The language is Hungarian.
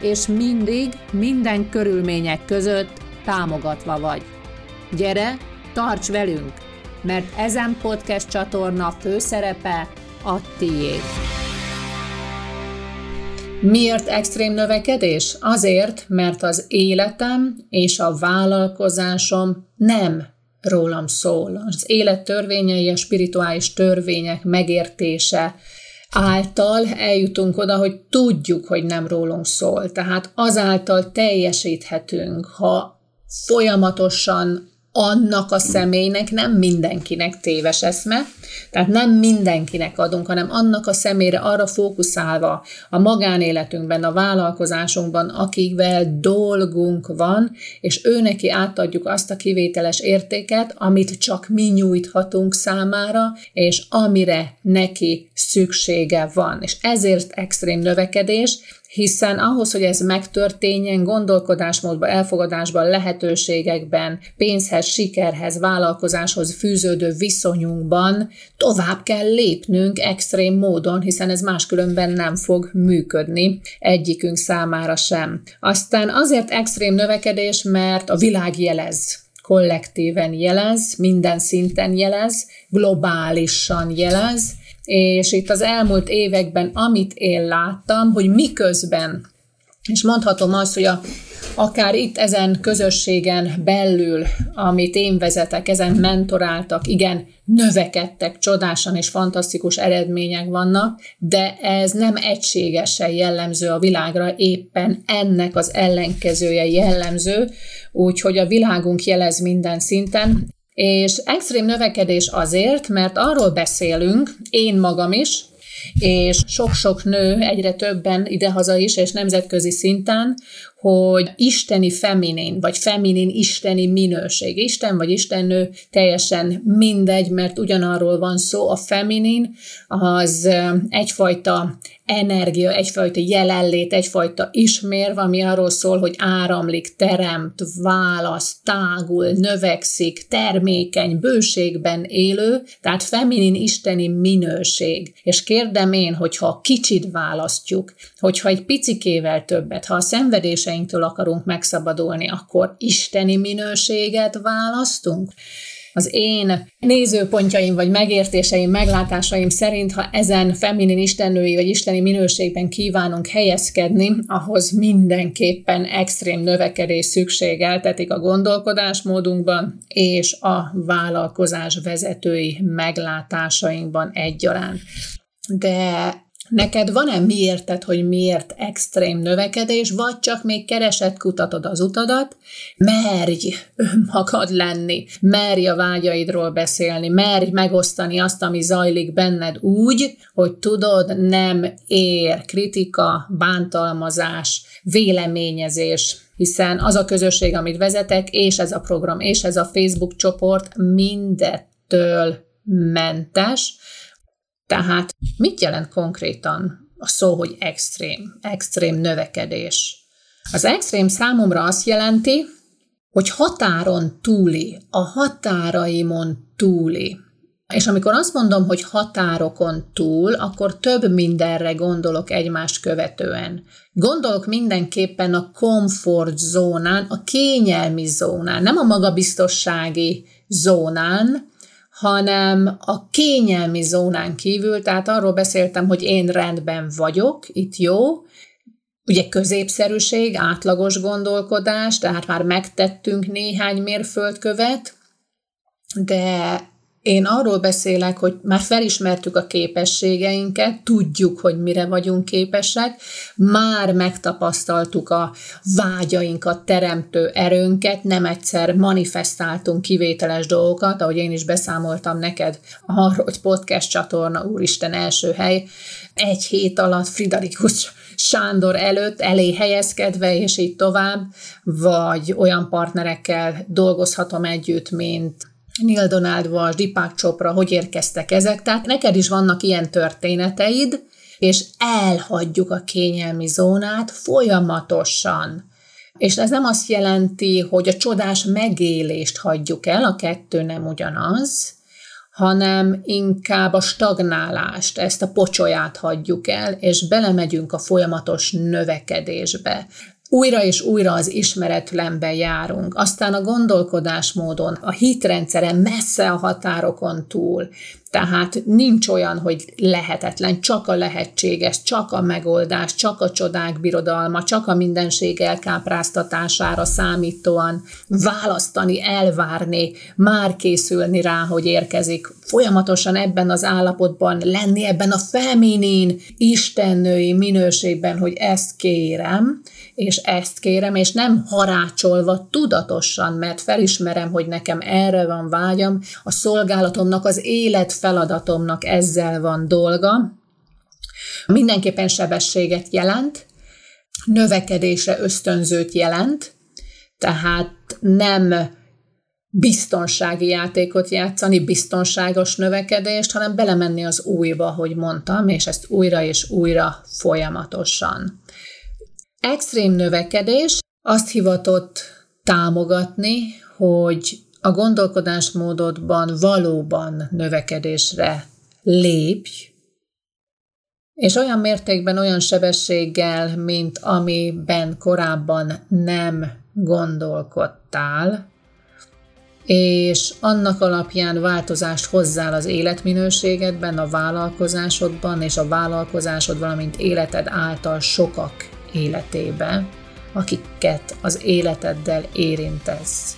és mindig, minden körülmények között támogatva vagy. Gyere, tarts velünk, mert ezen podcast csatorna főszerepe a tiéd. Miért extrém növekedés? Azért, mert az életem és a vállalkozásom nem rólam szól. Az élet törvényei, a spirituális törvények megértése, által eljutunk oda, hogy tudjuk, hogy nem rólunk szól. Tehát azáltal teljesíthetünk, ha folyamatosan annak a személynek, nem mindenkinek téves eszme, tehát nem mindenkinek adunk, hanem annak a személyre arra fókuszálva a magánéletünkben, a vállalkozásunkban, akikvel dolgunk van, és ő neki átadjuk azt a kivételes értéket, amit csak mi nyújthatunk számára, és amire neki szüksége van. És ezért extrém növekedés, hiszen ahhoz, hogy ez megtörténjen, gondolkodásmódban, elfogadásban, lehetőségekben, pénzhez, sikerhez, vállalkozáshoz fűződő viszonyunkban tovább kell lépnünk extrém módon, hiszen ez máskülönben nem fog működni egyikünk számára sem. Aztán azért extrém növekedés, mert a világ jelez kollektíven jelez, minden szinten jelez, globálisan jelez, és itt az elmúlt években, amit én láttam, hogy miközben, és mondhatom azt, hogy a, akár itt ezen közösségen belül, amit én vezetek, ezen mentoráltak, igen, növekedtek, csodásan és fantasztikus eredmények vannak, de ez nem egységesen jellemző a világra, éppen ennek az ellenkezője jellemző, úgyhogy a világunk jelez minden szinten, és extrém növekedés azért, mert arról beszélünk, én magam is, és sok-sok nő, egyre többen idehaza is, és nemzetközi szinten, hogy isteni feminin, vagy feminin isteni minőség. Isten vagy istennő teljesen mindegy, mert ugyanarról van szó. A feminin az egyfajta energia, egyfajta jelenlét, egyfajta ismérv, ami arról szól, hogy áramlik, teremt, választ, tágul, növekszik, termékeny, bőségben élő, tehát feminin isteni minőség. És kérdem én, hogyha kicsit választjuk, hogyha egy picikével többet, ha a szenvedéseinktől akarunk megszabadulni, akkor isteni minőséget választunk? az én nézőpontjaim, vagy megértéseim, meglátásaim szerint, ha ezen feminin istennői vagy isteni minőségben kívánunk helyezkedni, ahhoz mindenképpen extrém növekedés szükségeltetik a gondolkodásmódunkban és a vállalkozás vezetői meglátásainkban egyaránt. De Neked van-e miérted, hogy miért extrém növekedés, vagy csak még keresett, kutatod az utadat? Merj önmagad lenni, merj a vágyaidról beszélni, merj megosztani azt, ami zajlik benned úgy, hogy tudod, nem ér kritika, bántalmazás, véleményezés, hiszen az a közösség, amit vezetek, és ez a program, és ez a Facebook csoport mindettől mentes, tehát mit jelent konkrétan a szó, hogy extrém, extrém növekedés? Az extrém számomra azt jelenti, hogy határon túli, a határaimon túli. És amikor azt mondom, hogy határokon túl, akkor több mindenre gondolok egymást követően. Gondolok mindenképpen a comfort zónán, a kényelmi zónán, nem a magabiztossági zónán, hanem a kényelmi zónán kívül, tehát arról beszéltem, hogy én rendben vagyok, itt jó, ugye középszerűség, átlagos gondolkodás, tehát már megtettünk néhány mérföldkövet, de Én arról beszélek, hogy már felismertük a képességeinket, tudjuk, hogy mire vagyunk képesek, már megtapasztaltuk a vágyainkat, teremtő erőnket, nem egyszer manifestáltunk kivételes dolgokat, ahogy én is beszámoltam neked arról, hogy podcast csatorna, úristen, első hely, egy hét alatt Fridarikus Sándor előtt elé helyezkedve, és így tovább, vagy olyan partnerekkel dolgozhatom együtt, mint Neil Donald Walsh, Deepak Chopra, hogy érkeztek ezek. Tehát neked is vannak ilyen történeteid, és elhagyjuk a kényelmi zónát folyamatosan. És ez nem azt jelenti, hogy a csodás megélést hagyjuk el, a kettő nem ugyanaz, hanem inkább a stagnálást, ezt a pocsolyát hagyjuk el, és belemegyünk a folyamatos növekedésbe újra és újra az ismeretlenbe járunk, aztán a gondolkodásmódon, a hitrendszeren messze a határokon túl, tehát nincs olyan, hogy lehetetlen, csak a lehetséges, csak a megoldás, csak a csodák birodalma, csak a mindenség elkápráztatására számítóan választani, elvárni, már készülni rá, hogy érkezik. Folyamatosan ebben az állapotban lenni, ebben a feminin, istennői minőségben, hogy ezt kérem, és ezt kérem, és nem harácsolva tudatosan, mert felismerem, hogy nekem erre van vágyam, a szolgálatomnak, az élet feladatomnak ezzel van dolga. Mindenképpen sebességet jelent, növekedésre ösztönzőt jelent, tehát nem biztonsági játékot játszani, biztonságos növekedést, hanem belemenni az újba, hogy mondtam, és ezt újra és újra folyamatosan. Extrém növekedés azt hivatott támogatni, hogy a gondolkodásmódodban valóban növekedésre lépj, és olyan mértékben, olyan sebességgel, mint amiben korábban nem gondolkodtál, és annak alapján változást hozzál az életminőségedben, a vállalkozásodban, és a vállalkozásod, valamint életed által sokak életébe, akiket az életeddel érintesz.